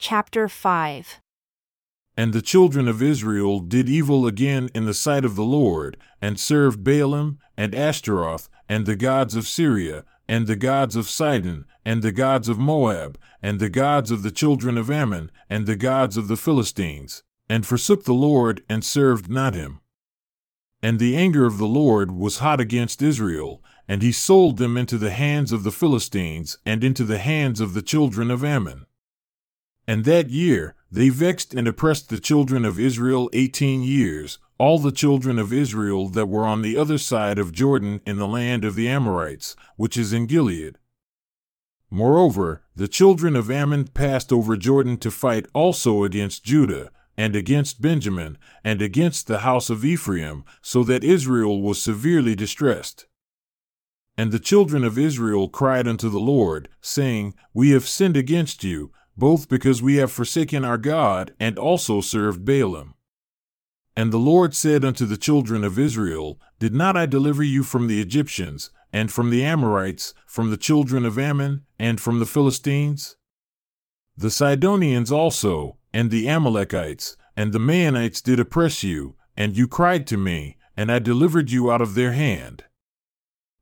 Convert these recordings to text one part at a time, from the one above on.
Chapter 5 And the children of Israel did evil again in the sight of the Lord, and served Baalim, and Ashtaroth, and the gods of Syria, and the gods of Sidon, and the gods of Moab, and the gods of the children of Ammon, and the gods of the Philistines, and forsook the Lord, and served not him. And the anger of the Lord was hot against Israel, and he sold them into the hands of the Philistines, and into the hands of the children of Ammon. And that year they vexed and oppressed the children of Israel eighteen years, all the children of Israel that were on the other side of Jordan in the land of the Amorites, which is in Gilead. Moreover, the children of Ammon passed over Jordan to fight also against Judah, and against Benjamin, and against the house of Ephraim, so that Israel was severely distressed. And the children of Israel cried unto the Lord, saying, We have sinned against you, both because we have forsaken our God, and also served Baalim. And the Lord said unto the children of Israel, Did not I deliver you from the Egyptians, and from the Amorites, from the children of Ammon, and from the Philistines? The Sidonians also, and the Amalekites, and the Maonites did oppress you, and you cried to me, and I delivered you out of their hand.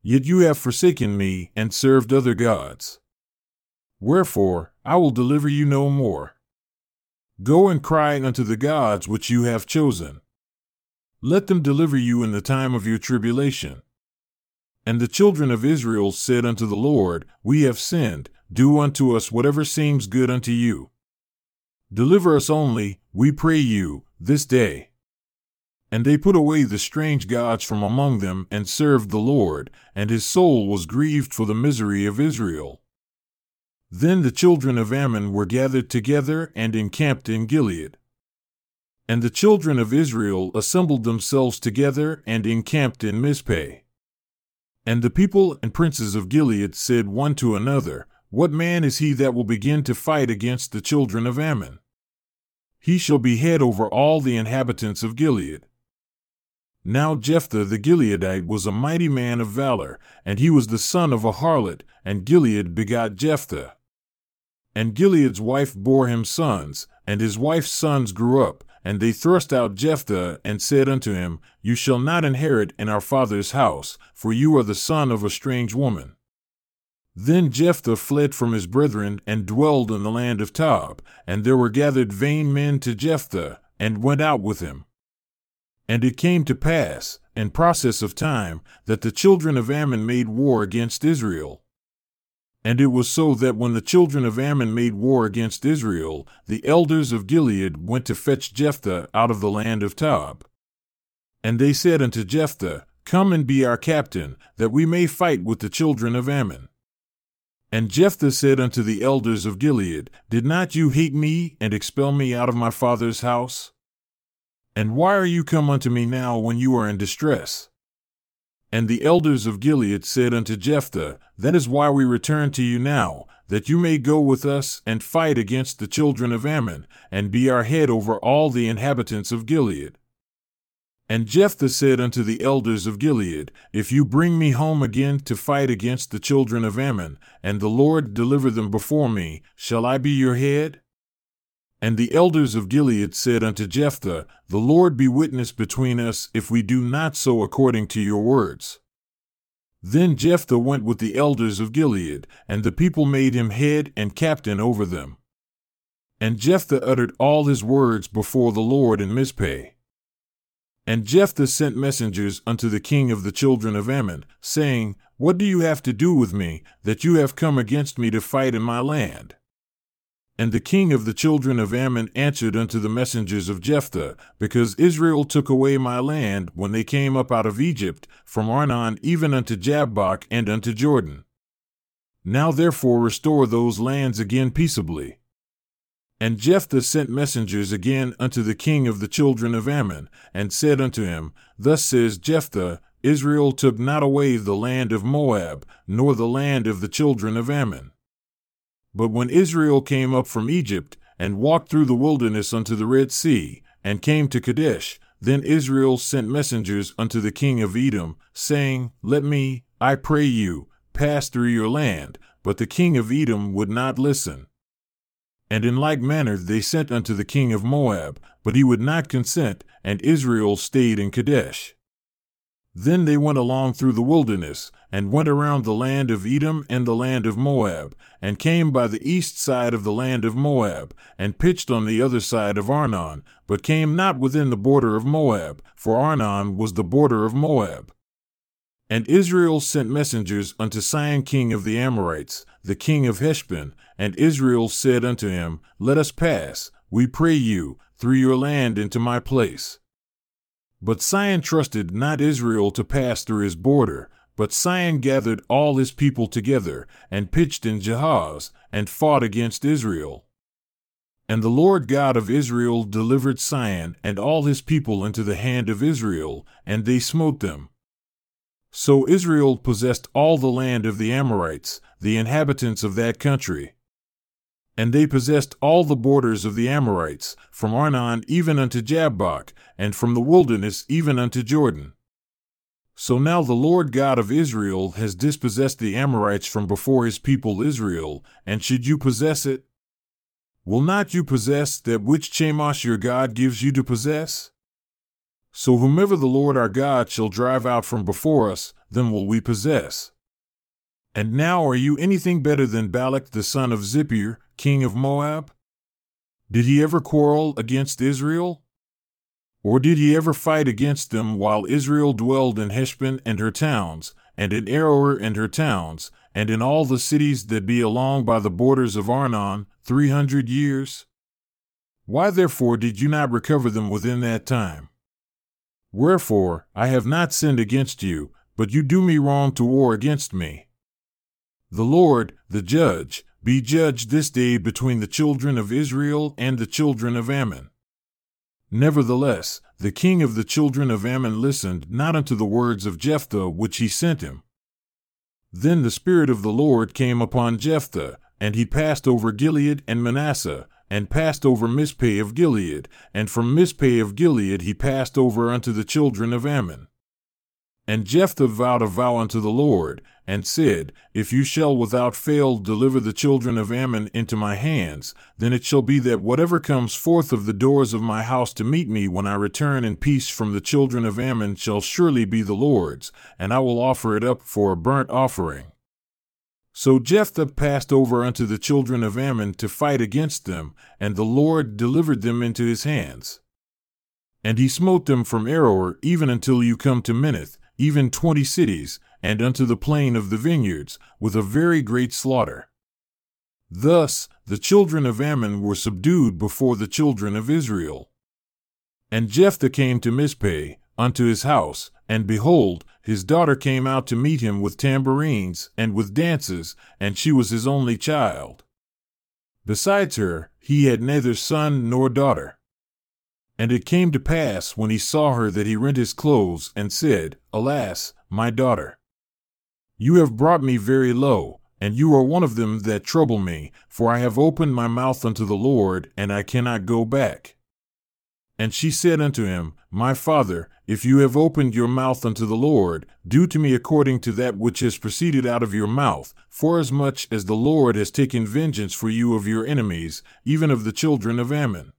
Yet you have forsaken me, and served other gods. Wherefore, I will deliver you no more. Go and cry unto the gods which you have chosen. Let them deliver you in the time of your tribulation. And the children of Israel said unto the Lord, We have sinned, do unto us whatever seems good unto you. Deliver us only, we pray you, this day. And they put away the strange gods from among them and served the Lord, and his soul was grieved for the misery of Israel. Then the children of Ammon were gathered together and encamped in Gilead. And the children of Israel assembled themselves together and encamped in Mizpeh. And the people and princes of Gilead said one to another, What man is he that will begin to fight against the children of Ammon? He shall be head over all the inhabitants of Gilead. Now Jephthah the Gileadite was a mighty man of valor, and he was the son of a harlot, and Gilead begot Jephthah. And Gilead's wife bore him sons, and his wife's sons grew up, and they thrust out Jephthah, and said unto him, You shall not inherit in our father's house, for you are the son of a strange woman. Then Jephthah fled from his brethren, and dwelled in the land of Tob, and there were gathered vain men to Jephthah, and went out with him. And it came to pass, in process of time, that the children of Ammon made war against Israel. And it was so that when the children of Ammon made war against Israel, the elders of Gilead went to fetch Jephthah out of the land of Tob. And they said unto Jephthah, Come and be our captain, that we may fight with the children of Ammon. And Jephthah said unto the elders of Gilead, Did not you hate me and expel me out of my father's house? And why are you come unto me now when you are in distress? And the elders of Gilead said unto Jephthah, That is why we return to you now, that you may go with us and fight against the children of Ammon, and be our head over all the inhabitants of Gilead. And Jephthah said unto the elders of Gilead, If you bring me home again to fight against the children of Ammon, and the Lord deliver them before me, shall I be your head? And the elders of Gilead said unto Jephthah, The Lord be witness between us if we do not so according to your words. Then Jephthah went with the elders of Gilead, and the people made him head and captain over them. And Jephthah uttered all his words before the Lord in Mizpeh. And Jephthah sent messengers unto the king of the children of Ammon, saying, What do you have to do with me, that you have come against me to fight in my land? And the king of the children of Ammon answered unto the messengers of Jephthah, Because Israel took away my land when they came up out of Egypt, from Arnon even unto Jabbok and unto Jordan. Now therefore restore those lands again peaceably. And Jephthah sent messengers again unto the king of the children of Ammon, and said unto him, Thus says Jephthah, Israel took not away the land of Moab, nor the land of the children of Ammon. But when Israel came up from Egypt, and walked through the wilderness unto the Red Sea, and came to Kadesh, then Israel sent messengers unto the king of Edom, saying, Let me, I pray you, pass through your land. But the king of Edom would not listen. And in like manner they sent unto the king of Moab, but he would not consent, and Israel stayed in Kadesh. Then they went along through the wilderness, and went around the land of Edom and the land of Moab, and came by the east side of the land of Moab, and pitched on the other side of Arnon, but came not within the border of Moab, for Arnon was the border of Moab. And Israel sent messengers unto Sihon king of the Amorites, the king of Heshbon, and Israel said unto him, Let us pass, we pray you, through your land into my place. But Sihon trusted not Israel to pass through his border, but Sihon gathered all his people together, and pitched in Jahaz, and fought against Israel. And the Lord God of Israel delivered Sihon and all his people into the hand of Israel, and they smote them. So Israel possessed all the land of the Amorites, the inhabitants of that country. And they possessed all the borders of the Amorites, from Arnon even unto Jabbok, and from the wilderness even unto Jordan. So now the Lord God of Israel has dispossessed the Amorites from before his people Israel, and should you possess it? Will not you possess that which Chemosh your God gives you to possess? So whomever the Lord our God shall drive out from before us, then will we possess. And now are you anything better than Balak the son of Zippor, king of Moab? Did he ever quarrel against Israel? Or did he ever fight against them while Israel dwelled in Heshbon and her towns, and in Aroer and her towns, and in all the cities that be along by the borders of Arnon, three hundred years? Why therefore did you not recover them within that time? Wherefore, I have not sinned against you, but you do me wrong to war against me. The Lord, the judge, be judged this day between the children of Israel and the children of Ammon. Nevertheless, the king of the children of Ammon listened not unto the words of Jephthah which he sent him. Then the Spirit of the Lord came upon Jephthah, and he passed over Gilead and Manasseh, and passed over Mizpeh of Gilead, and from Mizpeh of Gilead he passed over unto the children of Ammon. And Jephthah vowed a vow unto the Lord, and said, If you shall without fail deliver the children of Ammon into my hands, then it shall be that whatever comes forth of the doors of my house to meet me when I return in peace from the children of Ammon shall surely be the Lord's, and I will offer it up for a burnt offering. So Jephthah passed over unto the children of Ammon to fight against them, and the Lord delivered them into his hands. And he smote them from Aroer even until you come to Minnith, even twenty cities, and unto the plain of the vineyards, with a very great slaughter. Thus the children of Ammon were subdued before the children of Israel. And Jephthah came to Mizpeh, unto his house, and behold, his daughter came out to meet him with tambourines and with dances, and she was his only child. Besides her, he had neither son nor daughter. And it came to pass when he saw her that he rent his clothes and said, Alas, my daughter! You have brought me very low, and you are one of them that trouble me, for I have opened my mouth unto the Lord, and I cannot go back. And she said unto him, My father, if you have opened your mouth unto the Lord, do to me according to that which has proceeded out of your mouth, forasmuch as the Lord has taken vengeance for you of your enemies, even of the children of Ammon.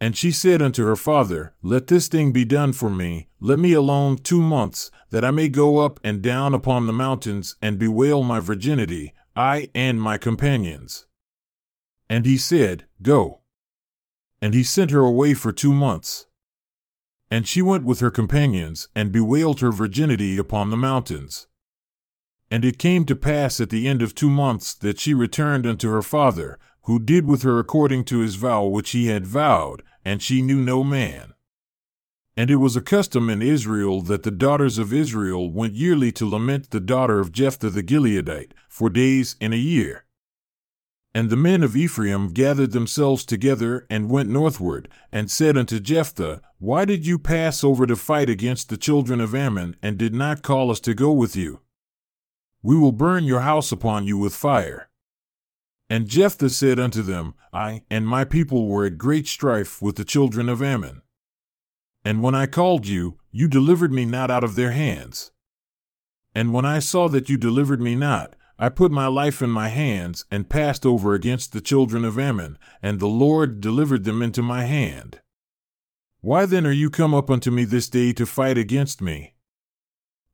And she said unto her father, Let this thing be done for me, let me alone two months, that I may go up and down upon the mountains and bewail my virginity, I and my companions. And he said, Go. And he sent her away for two months. And she went with her companions, and bewailed her virginity upon the mountains. And it came to pass at the end of two months that she returned unto her father, who did with her according to his vow which he had vowed, and she knew no man. And it was a custom in Israel that the daughters of Israel went yearly to lament the daughter of Jephthah the Gileadite for days in a year. And the men of Ephraim gathered themselves together and went northward, and said unto Jephthah, Why did you pass over to fight against the children of Ammon, and did not call us to go with you? We will burn your house upon you with fire. And Jephthah said unto them, I and my people were at great strife with the children of Ammon. And when I called you, you delivered me not out of their hands. And when I saw that you delivered me not, I put my life in my hands, and passed over against the children of Ammon, and the Lord delivered them into my hand. Why then are you come up unto me this day to fight against me?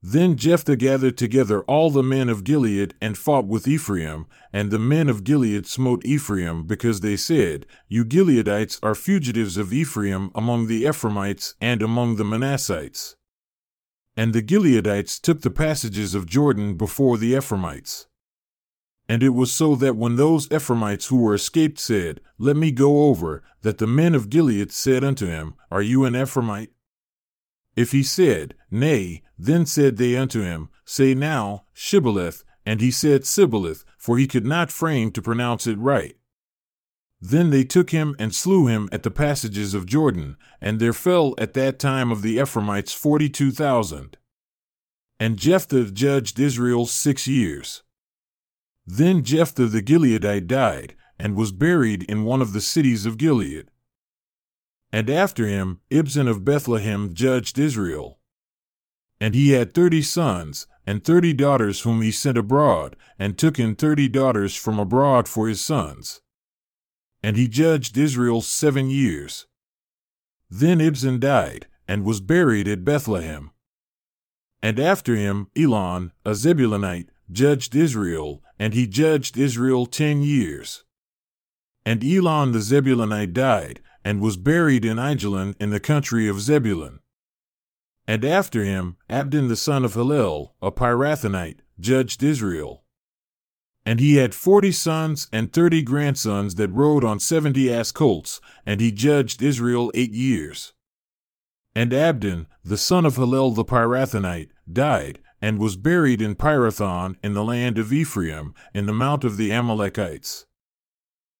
Then Jephthah gathered together all the men of Gilead and fought with Ephraim, and the men of Gilead smote Ephraim because they said, You Gileadites are fugitives of Ephraim among the Ephraimites and among the Manassites. And the Gileadites took the passages of Jordan before the Ephraimites. And it was so that when those Ephraimites who were escaped said, Let me go over, that the men of Gilead said unto him, Are you an Ephraimite? If he said, Nay, then said they unto him, Say now, Shibboleth, and he said Sibboleth, for he could not frame to pronounce it right. Then they took him and slew him at the passages of Jordan, and there fell at that time of the Ephraimites forty two thousand. And Jephthah judged Israel six years. Then Jephthah the Gileadite died, and was buried in one of the cities of Gilead. And after him, Ibzan of Bethlehem judged Israel. And he had thirty sons, and thirty daughters whom he sent abroad, and took in thirty daughters from abroad for his sons. And he judged Israel seven years. Then Ibzan died, and was buried at Bethlehem. And after him, Elon, a Zebulunite, judged Israel, and he judged Israel ten years. And Elon the Zebulunite died, and was buried in Aijalon in the country of Zebulun. And after him, Abdon the son of Hillel, a Pirathonite, judged Israel. And he had forty sons and thirty grandsons that rode on seventy ass colts, and he judged Israel eight years. And Abdon, the son of Hillel the Pirathonite, died, and was buried in Pirathon in the land of Ephraim, in the mount of the Amalekites.